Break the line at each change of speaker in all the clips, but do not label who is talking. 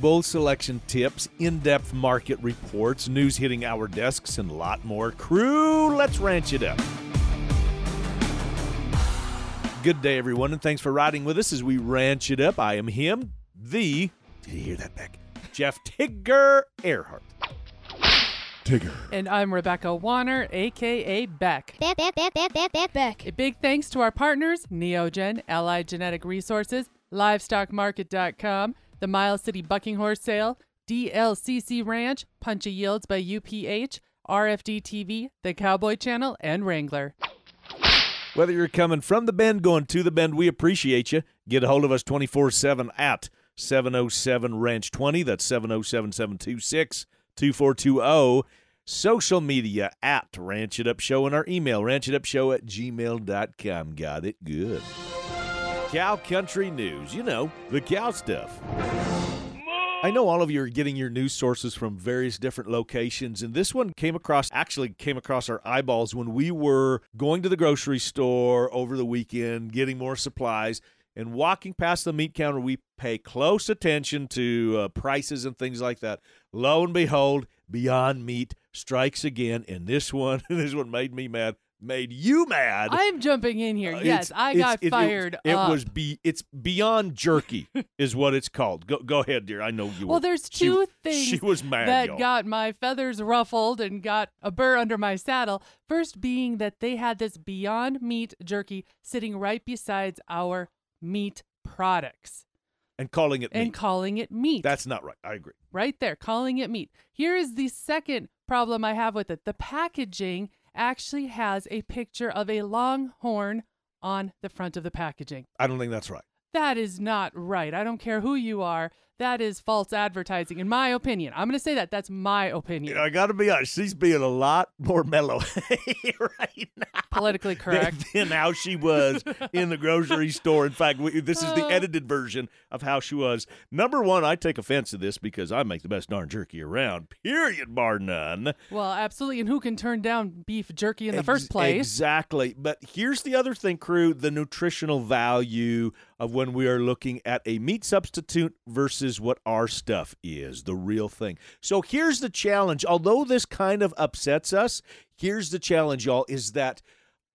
bull selection tips, in depth market reports, news hitting our desks, and a lot more. Crew, let's ranch it up. Good day, everyone, and thanks for riding with us as we ranch it up. I am him, the. Did you hear that, Beck? Jeff Tigger Earhart.
Tigger.
And I'm Rebecca Warner, aka Beck.
Beck, Beck, Beck, Beck, Beck, Beck, Beck.
A big thanks to our partners, Neogen, Allied Genetic Resources, LivestockMarket.com, the Miles City Bucking Horse Sale, DLCC Ranch, Punchy Yields by UPH, RFD TV, the Cowboy Channel, and Wrangler.
Whether you're coming from the bend, going to the bend, we appreciate you. Get a hold of us 24 7 at 707 Ranch 20. That's 707 726 2420. Social media at Ranch It Up Show and our email, ranchitupshow at gmail.com. Got it? Good. Cow Country News. You know, the cow stuff. I know all of you are getting your news sources from various different locations, and this one came across, actually came across our eyeballs when we were going to the grocery store over the weekend, getting more supplies, and walking past the meat counter. We pay close attention to uh, prices and things like that. Lo and behold, Beyond Meat strikes again, and this one, this one made me mad made you mad.
I'm jumping in here.
Uh,
yes, I got
it- it-
fired.
It,
up.
was be it's beyond jerky is what it's called. Go go ahead, dear. I know you.
Well,
were-
there's
she-
two things
She was mad.
that
y'all.
got my feathers ruffled and got a burr under my saddle. First being that they had this Beyond Meat jerky sitting right besides our meat products
and calling it
and
meat.
calling it meat.
That's not right. I agree.
right there, calling it meat. Here is the second problem I have with it. The packaging actually has a picture of a longhorn on the front of the packaging.
I don't think that's right.
That is not right. I don't care who you are. That is false advertising, in my opinion. I'm going to say that. That's my opinion.
I got to be honest. She's being a lot more mellow right now.
Politically
than-
correct.
Than how she was in the grocery store. In fact, we, this is the
Oh.
edited version of how she was. Number one, I take offense to this because I make the best darn jerky around. Period, bar none.
Well, absolutely. And who can turn down beef jerky in the
Ex-
first place?
Exactly. But here's the other thing, crew the nutritional value of when we are looking at a meat substitute versus what our stuff is, the real thing. So here's the challenge. Although this kind of upsets us, here's the challenge, y'all, is that.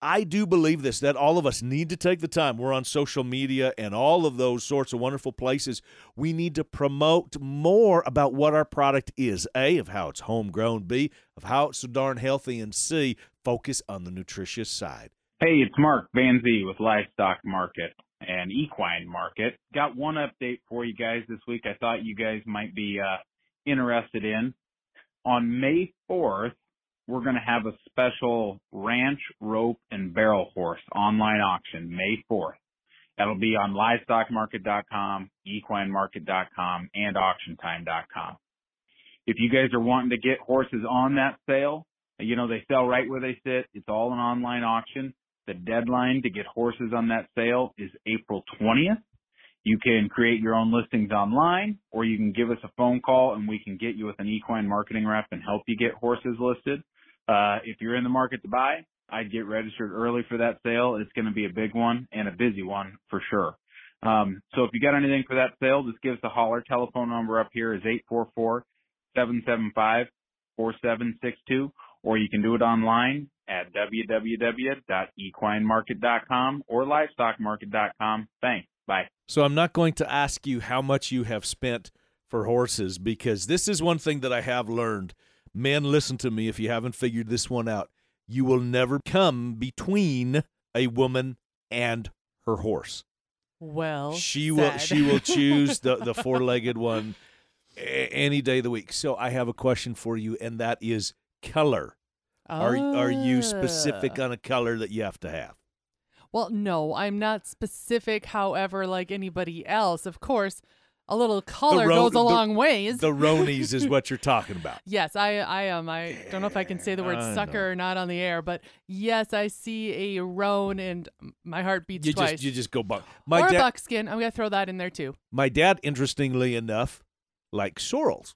I do believe this that all of us need to take the time. We're on social media and all of those sorts of wonderful places. We need to promote more about what our product is. A, of how it's homegrown. B, of how it's so darn healthy. And C, focus on the nutritious side.
Hey, it's Mark Van Zee with Livestock Market and Equine Market. Got one update for you guys this week I thought you guys might be uh, interested in. On May 4th, we're going to have a special ranch, rope, and barrel horse online auction May 4th. That'll be on livestockmarket.com, equinemarket.com, and auctiontime.com. If you guys are wanting to get horses on that sale, you know, they sell right where they sit. It's all an online auction. The deadline to get horses on that sale is April 20th. You can create your own listings online or you can give us a phone call and we can get you with an equine marketing rep and help you get horses listed. Uh, if you're in the market to buy, I'd get registered early for that sale. It's going to be a big one and a busy one for sure. Um, so if you got anything for that sale, just give us a holler. Telephone number up here is 844 775 4762 or you can do it online at www.equinemarket.com or livestockmarket.com. Thanks. Bye.
So I'm not going to ask you how much you have spent for horses because this is one thing that I have learned. Men, listen to me if you haven't figured this one out. You will never come between a woman and her horse.
well,
she will she will choose the the four-legged one any day of the week. So I have a question for you and that is color. Are are you specific
Ah.
on a color that you have to have?
Well, no, I'm not specific. However, like anybody else, of course, a little color
ro-
goes a
the-
long ways.
The Ronies is what you're talking about.
yes, I, I am. I don't know if I can say the word sucker
know.
or not on the air, but yes, I see a roan and my heart beats
You
twice.
just you just go buck. My
or a
dad
buckskin. I'm gonna throw that in there too.
my dad interestingly enough likes sorrels.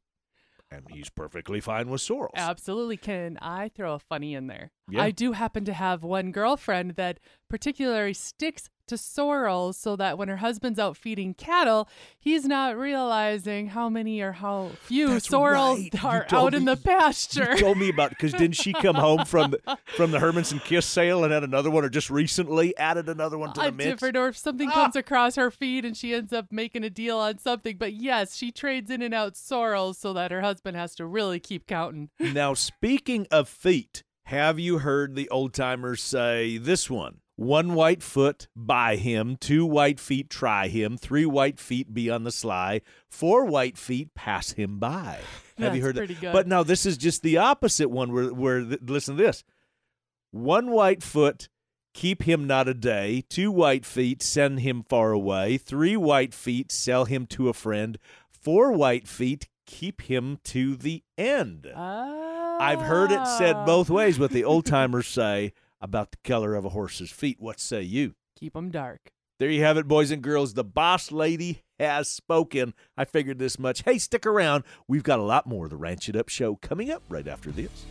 And he's perfectly fine with sorrels.
Absolutely. Can I throw a funny in there?
Yeah.
I do happen to have one girlfriend that particularly sticks to sorrels so that when her husband's out feeding cattle, he's not realizing how many or how few
That's
sorrels
right.
Are out in the pasture.
You told me about because didn't she come home from the, from the Hermanson Kiss sale and had another one, or just recently added another one to the
a
mix?
different or if something
Ah.
comes across her feed and she ends up making a deal on something but yes she trades in and out sorrels so that her husband has to really keep counting
Now, speaking of feet, have you heard the old timers say this one? One white foot, buy him. Two white feet, try him. Three white feet, be on the sly. Four white feet, pass him by. Have you heard
pretty
that?
good.
But now this is just the opposite one. Where, where listen to this: one white foot, keep him not a day. Two white feet, send him far away. Three white feet, sell him to a friend. Four white feet, keep him to the end. Ah. I've heard it said oh. both ways. What the old timers say about the color of a horse's feet. What say you?
keep them dark
There you have it, boys and girls. The boss lady has spoken. I figured this much. Hey, stick around. We've got a lot more of the Ranch It Up show coming up right after this.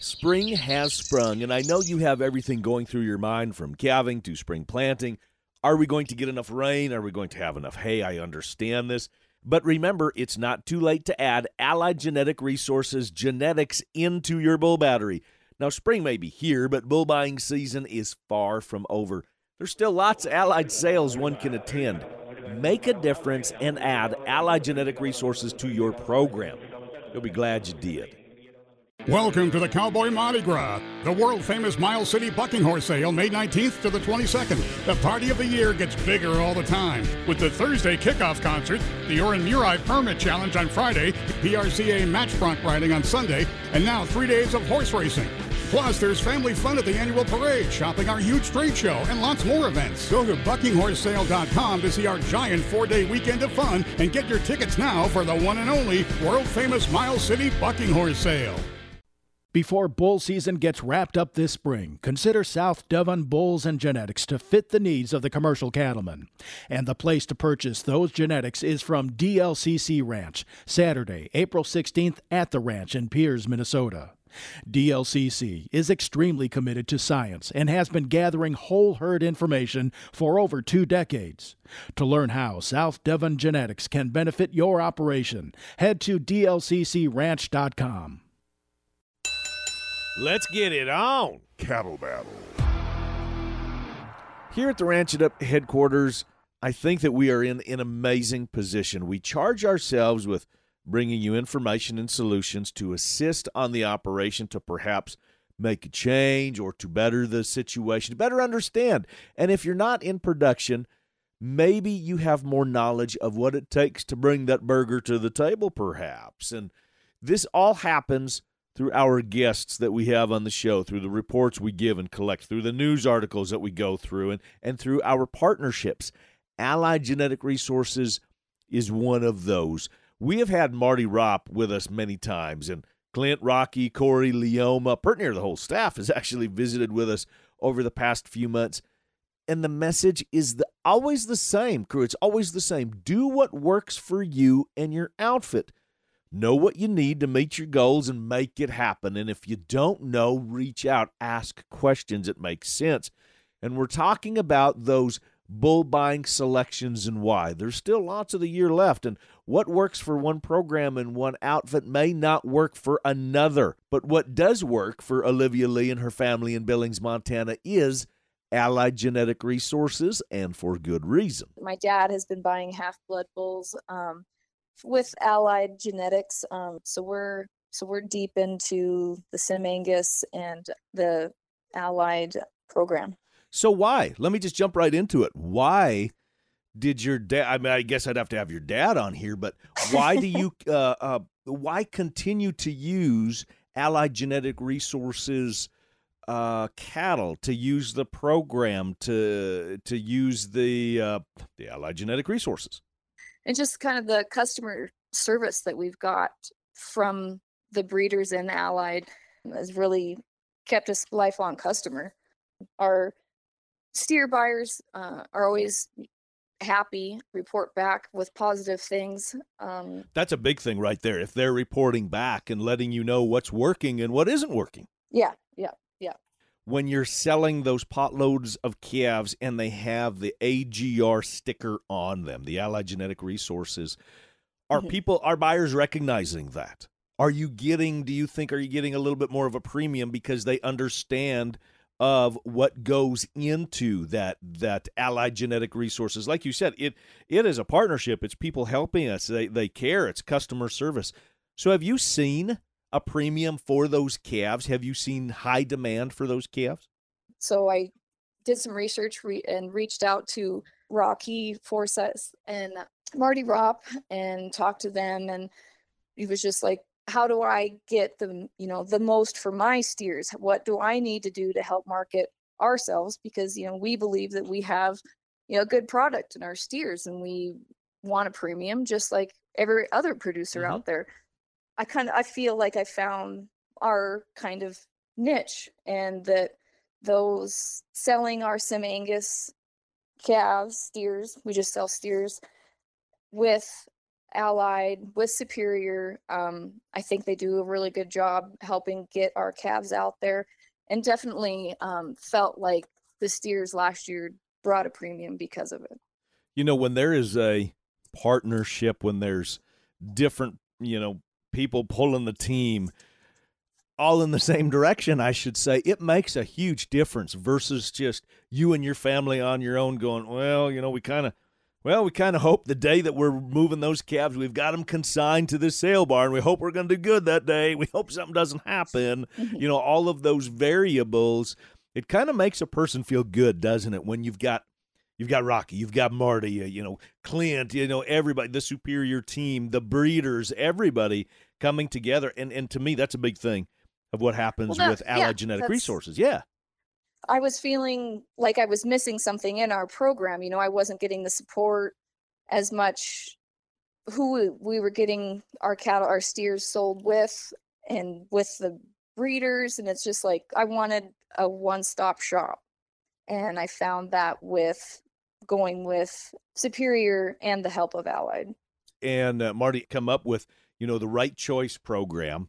Spring has sprung, and I know you have everything going through your mind from calving to spring planting. Are we going to get enough rain? Are we going to have enough hay? I understand this. But remember, it's not too late to add Allied Genetic Resources genetics into your bull battery. Now, spring may be here, but bull buying season is far from over. There's still lots of Allied sales one can attend. Make a difference and add Allied Genetic Resources to your program. You'll be glad you did.
Welcome to the Cowboy Mardi Gras, the world famous Miles City Bucking Horse Sale, May 19th to the 22nd. The party of the year gets bigger all the time. With the Thursday kickoff concert, the Orin Murai Permit Challenge on Friday, PRCA Match Bronc riding on Sunday, and now three days of horse racing. Plus, there's family fun at the annual parade, shopping our huge trade show, and lots more events. Go to buckinghorsesale.com to see our giant four day weekend of fun and get your tickets now for the one and only world famous Miles City Bucking Horse Sale.
Before bull season gets wrapped up this spring, consider South Devon Bulls and Genetics to fit the needs of the commercial cattleman. And the place to purchase those genetics is from DLCC Ranch, Saturday, April 16th at the ranch in Pierz, Minnesota. DLCC is extremely committed to science and has been gathering whole herd information for over two decades. To learn how South Devon Genetics can benefit your operation, head to dlccranch.com.
Let's get it on.
Cattle Battle.
Here at the Ranch It Up headquarters, I think that we are in an amazing position. We charge ourselves with bringing you information and solutions to assist on the operation to perhaps make a change or to better the situation, to better understand. And if you're not in production, maybe you have more knowledge of what it takes to bring that burger to the table, perhaps. And this all happens through our guests that we have on the show, through the reports we give and collect, through the news articles that we go through, and, and through our partnerships. Allied Genetic Resources is one of those. We have had Marty Ropp with us many times, and Clint, Rocky, Corey, Leoma, pretty near the whole staff has actually visited with us over the past few months. And the message is the, always the same, crew. It's always the same. Do what works for you and your outfit. Know what you need to meet your goals and make it happen. And if you don't know, reach out, ask questions. It makes sense. And we're talking about those bull buying selections and why. There's still lots of the year left, and what works for one program and one outfit may not work for another. But what does work for Olivia Lee and her family in Billings, Montana is Allied Genetic Resources, and for good reason.
my dad has been buying half blood bulls um, with allied genetics um, so we're so we're deep into the sim angus and the allied program
So why? Let me just jump right into it. Why did your dad? I mean, I guess I'd have to have your dad on here, but why do you? Uh, uh, why continue to use Allied Genetic Resources uh, cattle to use the program to to use the uh, the Allied Genetic Resources?
And just kind of the customer service that we've got from the breeders and allied has really kept us lifelong customer our steer buyers uh, are always happy, report back with positive things. Um,
That's a big thing right there. If they're reporting back and letting you know what's working and what isn't working.
yeah, yeah, yeah.
When you're selling those potloads of calves and they have the AGR sticker on them, the Allied Genetic Resources, are
Mhm.
people, are buyers recognizing that? Are you getting, do you think, are you getting a little bit more of a premium because they understand of what goes into that that allied genetic resources? Like you said it it is a partnership. It's people helping us. They they care. It's customer service. So have you seen a premium for those calves have you seen high demand for those calves
So I did some research re- and reached out to Rocky Forsyth and Marty Ropp and talked to them. And he was just like, how do I get the, you know, the most for my steers? What do I need to do to help market ourselves? Because, you know, we believe that we have, you know, a good product in our steers and we want a premium just like every other producer
Mhm.
out there. I kind of, I feel like I found our kind of niche and that those selling our Sim Angus calves, steers, we just sell steers with Allied, with Superior. Um, I think they do a really good job helping get our calves out there and definitely um, felt like the steers last year brought a premium because of it.
you know when there is a partnership when there's different you know people pulling the team all in the same direction i should say. It makes a huge difference versus just you and your family on your own going well you know we kind of well we kind of hope the day that we're moving those calves we've got them consigned to this sale barn and we hope we're going to do good that day. We hope something doesn't happen. Mm-hmm. You know all of those variables it kind of makes a person feel good doesn't it when you've got You've got Rocky, you've got Marty, you know, Clint, you know, everybody, the superior team, the breeders, everybody coming together. And and to me, that's a big thing of what happens
Well,
with Allied
yeah,
Genetic Resources. Yeah.
I was feeling like I was missing something in our program. You know, I wasn't getting the support as much who we- we were getting our cattle, our steers sold with and with the breeders. And it's just like I wanted a one stop shop. And I found that with going with Superior and the help of Allied.
And uh, Marty come up with, you know, the right choice program.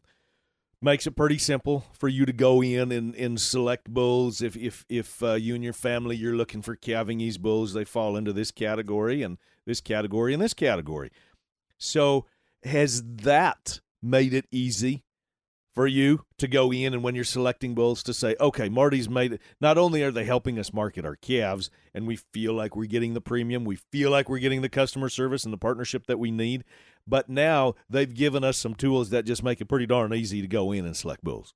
Makes it pretty simple for you to go in and, and select bulls. If if if uh, you and your family you're looking for calving ease bulls, they fall into this category and this category and this category. So has that made it easy for you to go in and when you're selecting bulls to say, okay, Marty's made it. Not only are they helping us market our calves and we feel like we're getting the premium, we feel like we're getting the customer service and the partnership that we need, but now they've given us some tools that just make it pretty darn easy to go in and select bulls.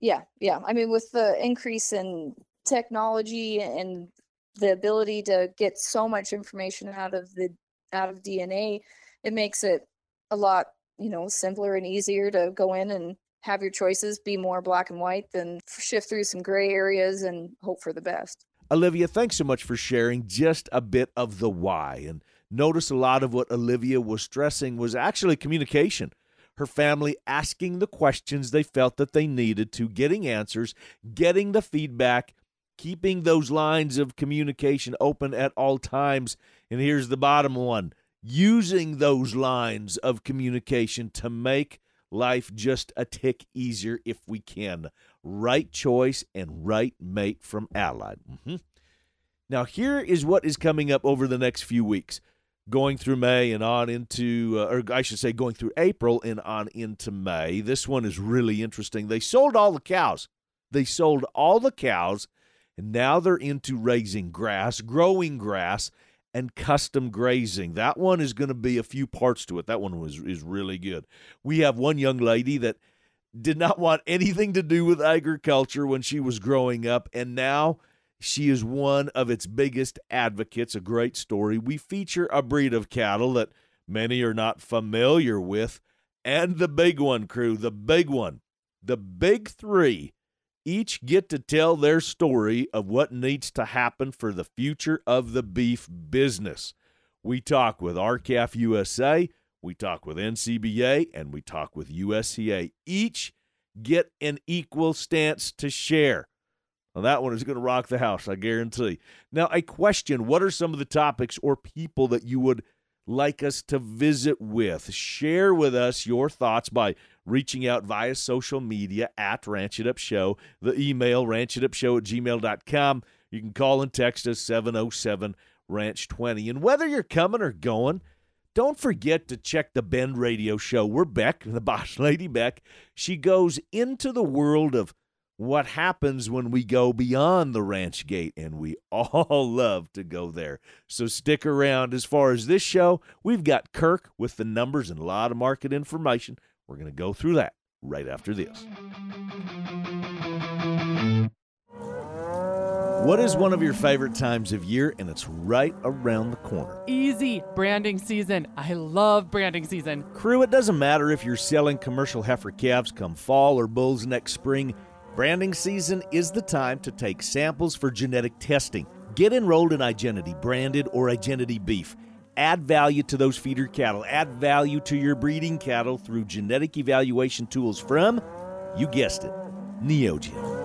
Yeah, yeah. I mean, with the increase in technology and the ability to get so much information out of the out of DNA, it makes it a lot, you know, simpler and easier to go in and have your choices be more black and white than shift through some gray areas and hope for the best.
Olivia, thanks so much for sharing just a bit of the why. And notice a lot of what Olivia was stressing was actually communication. Her family asking the questions they felt that they needed to, getting answers, getting the feedback, keeping those lines of communication open at all times. And here's the bottom one using those lines of communication to make life just a tick easier if we can. Right choice and right mate from Allied. hmm Now, here is what is coming up over the next few weeks, going through May and on into, uh, or I should say, going through April and on into May. This one is really interesting. They sold all the cows. They sold all the cows, and now they're into raising grass, growing grass, and custom grazing. That one is going to be a few parts to it. That one was is really good. We have one young lady that did not want anything to do with agriculture when she was growing up, and now she is one of its biggest advocates. A great story. We feature a breed of cattle that many are not familiar with, and the big one, crew, the big one, the big three each get to tell their story of what needs to happen for the future of the beef business. We talk with R-CALF USA, we talk with NCBA, and we talk with USCA. Each get an equal stance to share. Well, that one is going to rock the house, I guarantee. Now, a question What are some of the topics or people that you would like us to visit with? Share with us your thoughts by reaching out via social media at Ranch It Up Show, the email ranchitupshow at gmail.com. You can call and text us 707 Ranch 20. And whether you're coming or going, don't forget to check the Bend Radio Show. We're Beck, the boss lady Beck. She goes into the world of what happens when we go beyond the ranch gate, and we all love to go there. So stick around. As far as this show, we've got Kirk with the numbers and a lot of market information. We're going to go through that right after this. What is one of your favorite times of year? And it's right around the corner.
Easy. Branding season. I love branding season.
Crew, it doesn't matter if you're selling commercial heifer calves come fall or bulls next spring. Branding season is the time to take samples for genetic testing. Get enrolled in Igenity branded or Igenity beef. Add value to those feeder cattle. Add value to your breeding cattle through genetic evaluation tools from, you guessed it, Neogen.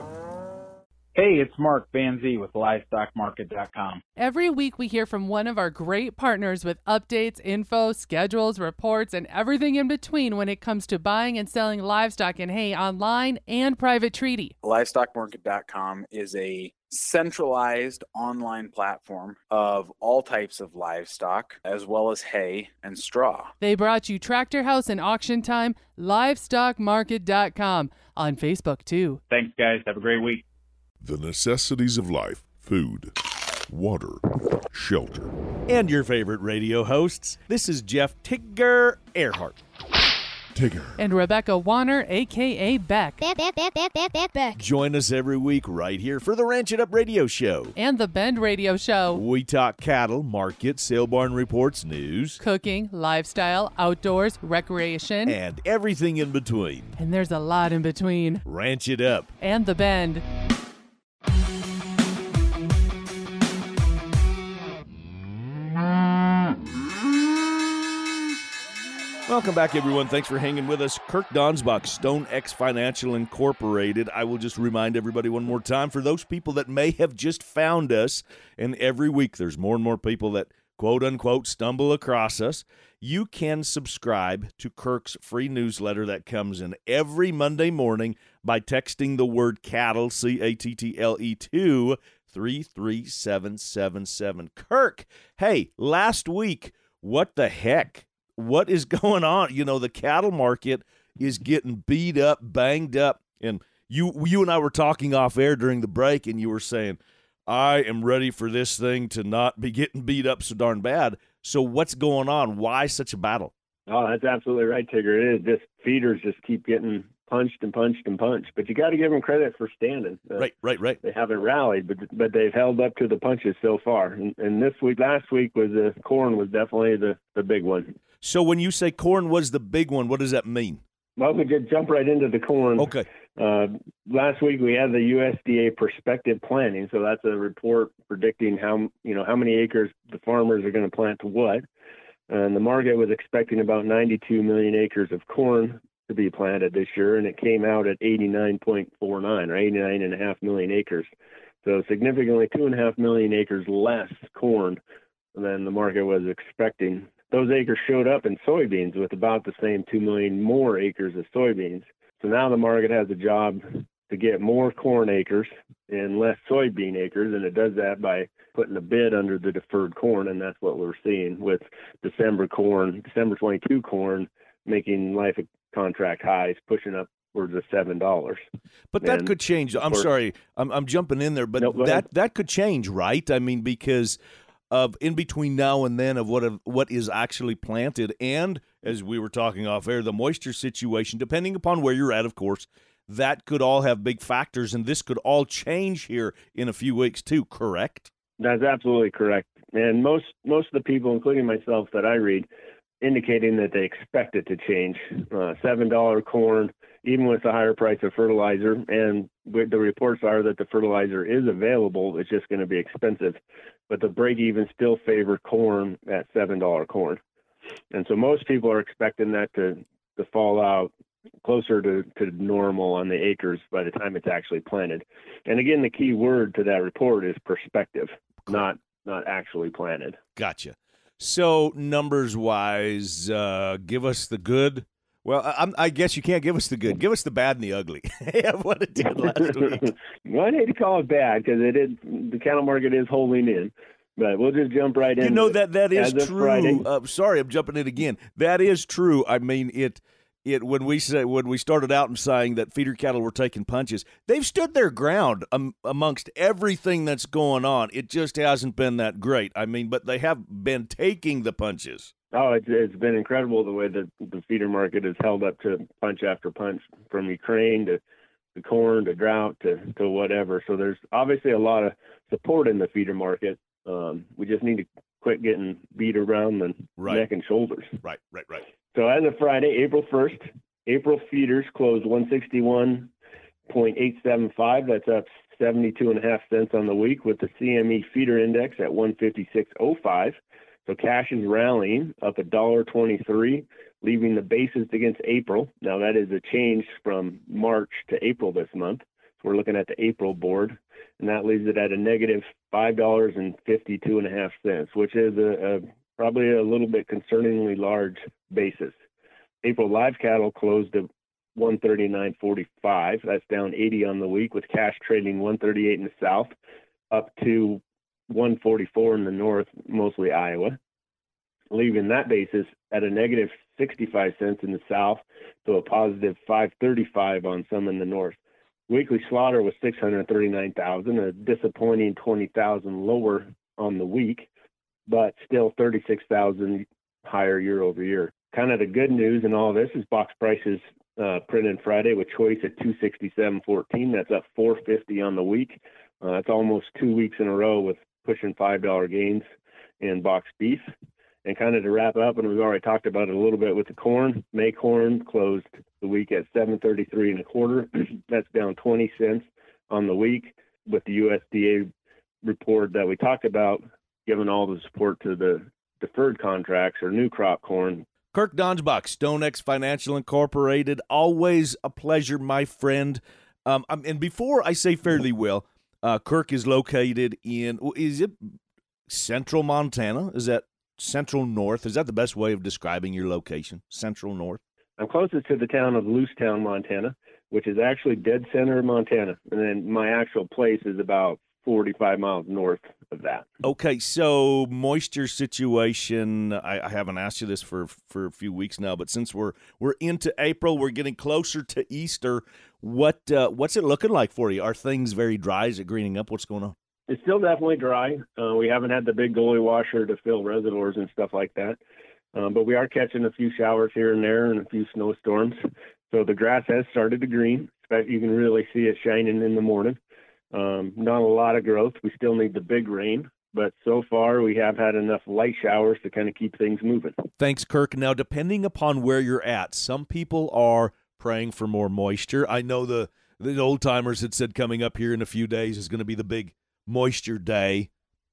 Hey, it's Mark Van Zee with LivestockMarket.com.
Every week, we hear from one of our great partners with updates, info, schedules, reports, and everything in between when it comes to buying and selling livestock and hay online and private treaty.
LivestockMarket.com is a centralized online platform of all types of livestock, as well as hay and straw.
They brought you Tractor House and Auction Time, LivestockMarket.com on Facebook, too.
Thanks, guys. Have a great week.
The necessities of life food, water, shelter.
And your favorite radio hosts. This is Jeff Tigger Earhart.
Tigger.
And Rebecca Warner, aka Beck.
Beck, Beck, Beck, Beck, Beck, Beck, Beck.
Join us every week right here for the Ranch It Up Radio Show.
And the Bend Radio Show.
We talk cattle, market, sale barn reports, news,
Cooking, lifestyle, outdoors, recreation.
and everything in between.
And there's a lot in between.
Ranch It Up.
And the Bend.
Welcome back, everyone. Thanks for hanging with us. Kirk Donsbach, StoneX Financial Incorporated. I will just remind everybody one more time for those people that may have just found us, and every week there's more and more people that quote unquote stumble across us. You can subscribe to Kirk's free newsletter that comes in every Monday morning by texting the word cattle, C A T T L E, to 33777. Kirk, hey, last week, what the heck? What is going on? You know, the cattle market is getting beat up, banged up, and you you and I were talking off air during the break, and you were saying, "I am ready for this thing to not be getting beat up so darn bad." So, what's going on? Why such a battle?
Oh, that's absolutely right, Tigger. It is just feeders just keep getting punched and punched and punched. But you got to give them credit for standing. Uh,
Right, right, right.
They haven't rallied, but but they've held up to the punches so far. And, and this week, last week was the corn was definitely the the big one.
So, when you say corn was the big one, what does that mean?
Well, we could jump right into the corn.
Okay.
Uh, last week we had the USDA perspective planting, so that's a report predicting how you know how many acres the farmers are going to plant to what. And the market was expecting about 92 million acres of corn to be planted this year, and it came out at 89.49 or 89.5 million acres. So significantly two and a half million acres less corn than the market was expecting. Those acres showed up in soybeans with about the same 2 million more acres of soybeans. So now the market has a job to get more corn acres and less soybean acres, and it does that by putting a bid under the deferred corn, and that's what we're seeing with December corn, December 22 corn making life contract highs, pushing up upwards of seven dollars.
But that
And,
could change. I'm
course-
sorry, I'm, I'm jumping in there, but
No,
that that could change, right? I mean, because of in between now and then of what of what is actually planted, and as we were talking off air, the moisture situation, depending upon where you're at, of course, that could all have big factors, and this could all change here in a few weeks too. Correct?
That's absolutely correct. And most most of the people, including myself, that I read, indicating that they expect it to change. Uh, Seven dollar corn, even with the higher price of fertilizer, and the reports are that the fertilizer is available. It's just going to be expensive, but the break even still favor corn at seven dollar corn. And so most people are expecting that to to fall out closer to, to normal on the acres by the time it's actually planted. And again, the key word to that report is perspective, not not actually planted.
Gotcha. So numbers wise, uh, give us the good. Well, I, I, guess you can't give us the good. Give us the bad and the ugly. what it did last week.
well, I hate to call it bad because it is the cattle market is holding in. But we'll just jump right in.
You know that that is true. Uh, sorry, I'm jumping in again. That is true. I mean it it when we say when we started out and saying that feeder cattle were taking punches, they've stood their ground um, amongst everything that's going on. It just hasn't been that great. I mean, but they have been taking the punches.
Oh, it's it's been incredible the way that the feeder market has held up to punch after punch from Ukraine to the corn to drought to to whatever. So there's obviously a lot of support in the feeder market. Um, we just need to quit getting beat around the right. neck and shoulders.
Right, right, right.
So as of Friday, April 1st, April feeders closed 161.875. That's up 72 and a half cents on the week with the CME feeder index at 156.05. So cash is rallying up a dollar 23, leaving the basis against April. Now that is a change from March to April this month. So we're looking at the April board, and that leaves it at a negative five dollars and fifty-two and a half cents, which is a, a probably a little bit concerningly large basis. April live cattle closed at 139.45. That's down 80 on the week, with cash trading 138 in the south, up to 144 in the north, mostly Iowa, leaving that basis at a negative 65 cents in the south to a positive 535 on some in the north. Weekly slaughter was 639,000, a disappointing 20,000 lower on the week but still 36,000 higher year over year. Kind of the good news in all this is box prices uh, printed Friday with choice at 267.14. That's up 450 on the week. Uh, that's almost two weeks in a row with pushing five dollar gains in boxed beef. And kind of to wrap up, and we've already talked about it a little bit with the corn. May corn closed the week at 7.33 and a quarter. That's down 20 cents on the week. With the USDA report that we talked about, given all the support to the deferred contracts or new crop corn.
Kirk Donsbach, StoneX Financial Incorporated. Always a pleasure, my friend. Um, and before I say fairly well, uh, Kirk is located in, is it central Montana? Is that central north? Is that the best way of describing your location? Central north?
I'm closest to the town of Lewistown, Montana, which is actually dead center of Montana. And then my actual place is about 45 miles north of that.
Okay, so moisture situation. I, I, haven't asked you this for for a few weeks now, but since we're we're into April, we're getting closer to Easter. What uh, what's it looking like for you? Are things very dry? Is it greening up? What's going on?
It's still definitely dry. Uh, we haven't had the big gully washer to fill reservoirs and stuff like that, um, but we are catching a few showers here and there and a few snowstorms. So the grass has started to green. You can really see it shining in the morning. Um, not a lot of growth. We still need the big rain, but so far we have had enough light showers to kind of keep things moving.
Thanks, Kirk. Now, depending upon where you're at, some people are praying for more moisture. I know the the old timers had said coming up here in a few days is going to be the big moisture day.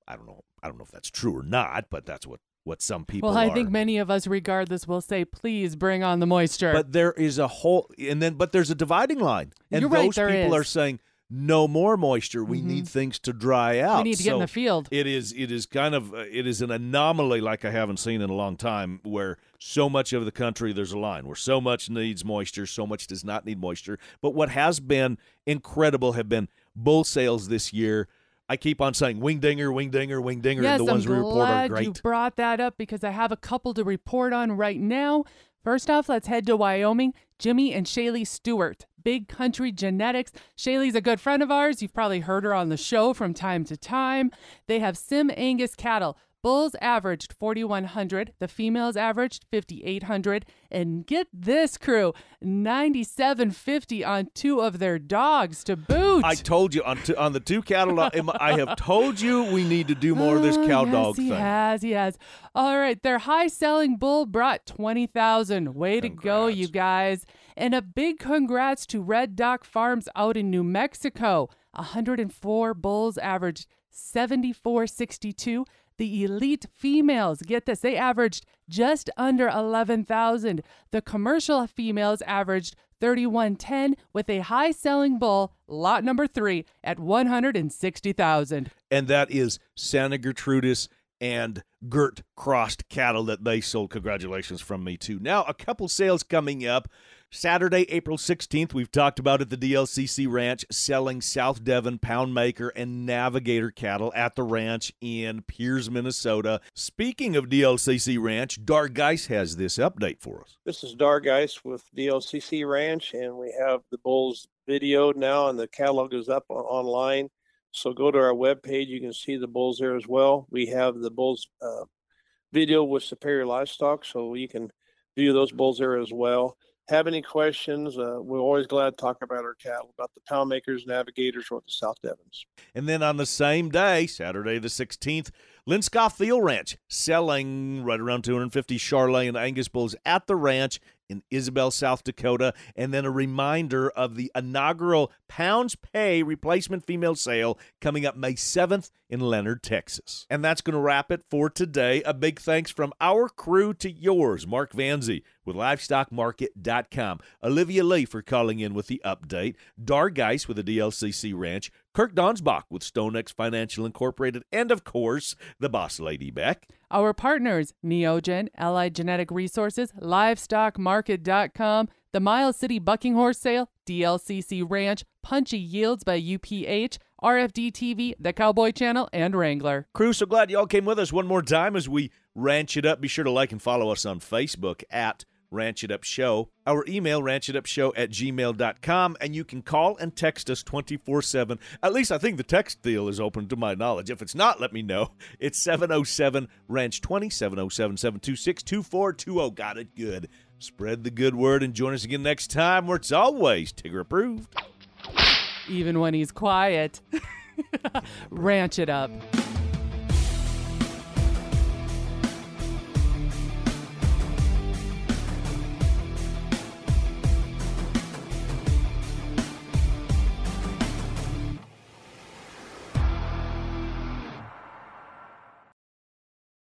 I don't know. I don't know if that's true or not, but that's what what some people
well i
are.
think many of us regardless will say please bring on the moisture
but there is a whole and then but there's a dividing line and
You're
those
right,
people
is.
are saying no more moisture. We mm-hmm. need things to dry out.
We need to
so
get in the field.
It is it is kind of uh, it is an anomaly like I haven't seen in a long time where so much of the country there's a line where so much needs moisture, so much does not need moisture. But what has been incredible have been bull sales this year. I keep on saying wing dinger, wing dinger, wing dinger,
yes,
the ones
I'm
we report
glad
are great.
You brought that up because I have a couple to report on right now. First off, let's head to Wyoming. Jimmy and Shaylee Stewart, Big Country Genetics. Shaylee's a good friend of ours. You've probably heard her on the show from time to time. They have Sim Angus cattle, Bulls averaged 4,100. The females averaged 5,800. And get this crew, 97.50 on two of their dogs to boot.
I told you on, t- on the two cattle. Uh, I have told you we need to do more of this oh, cow
oh, yes,
dog
he
thing.
has, he has. All right, their high selling bull brought 20,000. Way to go, you guys. And a big congrats to Red Doc Farms out in New Mexico. 104 bulls averaged 74.62. The elite females, get this, they averaged just under 11,000. The commercial females averaged 3110 with a high selling bull, lot number 3 at 160,000.
And that is Santa Gertrudis and Gert crossed cattle that they sold. Congratulations from me, too. Now, a couple sales coming up. Saturday, April 16th, we've talked about at the DLCC Ranch selling South Devon Poundmaker and Navigator cattle at the ranch in Pierz, Minnesota. Speaking of DLCC Ranch, Dar Geis has this update for us.
This is Dar Geis with DLCC Ranch, and we have the bulls videoed now, and the catalog is up online. So go to our webpage. You can see the bulls there as well. We have the bulls uh, video with Superior Livestock, so you can view those bulls there as well. Have any questions? Uh, we're always glad to talk about our cattle, about the pound makers, navigators, or the South Devons.
And then on the same day, Saturday the 16th, Lindskov Thiel Ranch selling right around 250 Charolais and Angus bulls at the ranch in Isabel, South Dakota, and then a reminder of the inaugural Pounds Pay replacement female sale coming up May 7th in Leonard, Texas. And that's going to wrap it for today. A big thanks from our crew to yours, Mark Van Zee with LivestockMarket.com, Olivia Lee for calling in with the update, Dar Geis with the DLCC Ranch, Kirk Donsbach with StoneX Financial Incorporated, and of course, the boss lady Beck.
Our partners, Neogen, Allied Genetic Resources, LivestockMarket.com, the Miles City Bucking Horse Sale, DLCC Ranch, Punchy Yields by UPH, RFD TV, The Cowboy Channel, and Wrangler.
Crew, so glad y'all came with us one more time as we ranch it up. Be sure to like and follow us on Facebook at Ranch It Up Show. Our email, ranchitupshow at gmail.com, and you can call and text us 24 7. At least I think the text deal is open to my knowledge. If it's not, let me know. It's 707 Ranch 20, 707 726 2420. Got it good. Spread the good word and join us again next time where it's always Tigger approved.
Even when he's quiet. Ranch it up.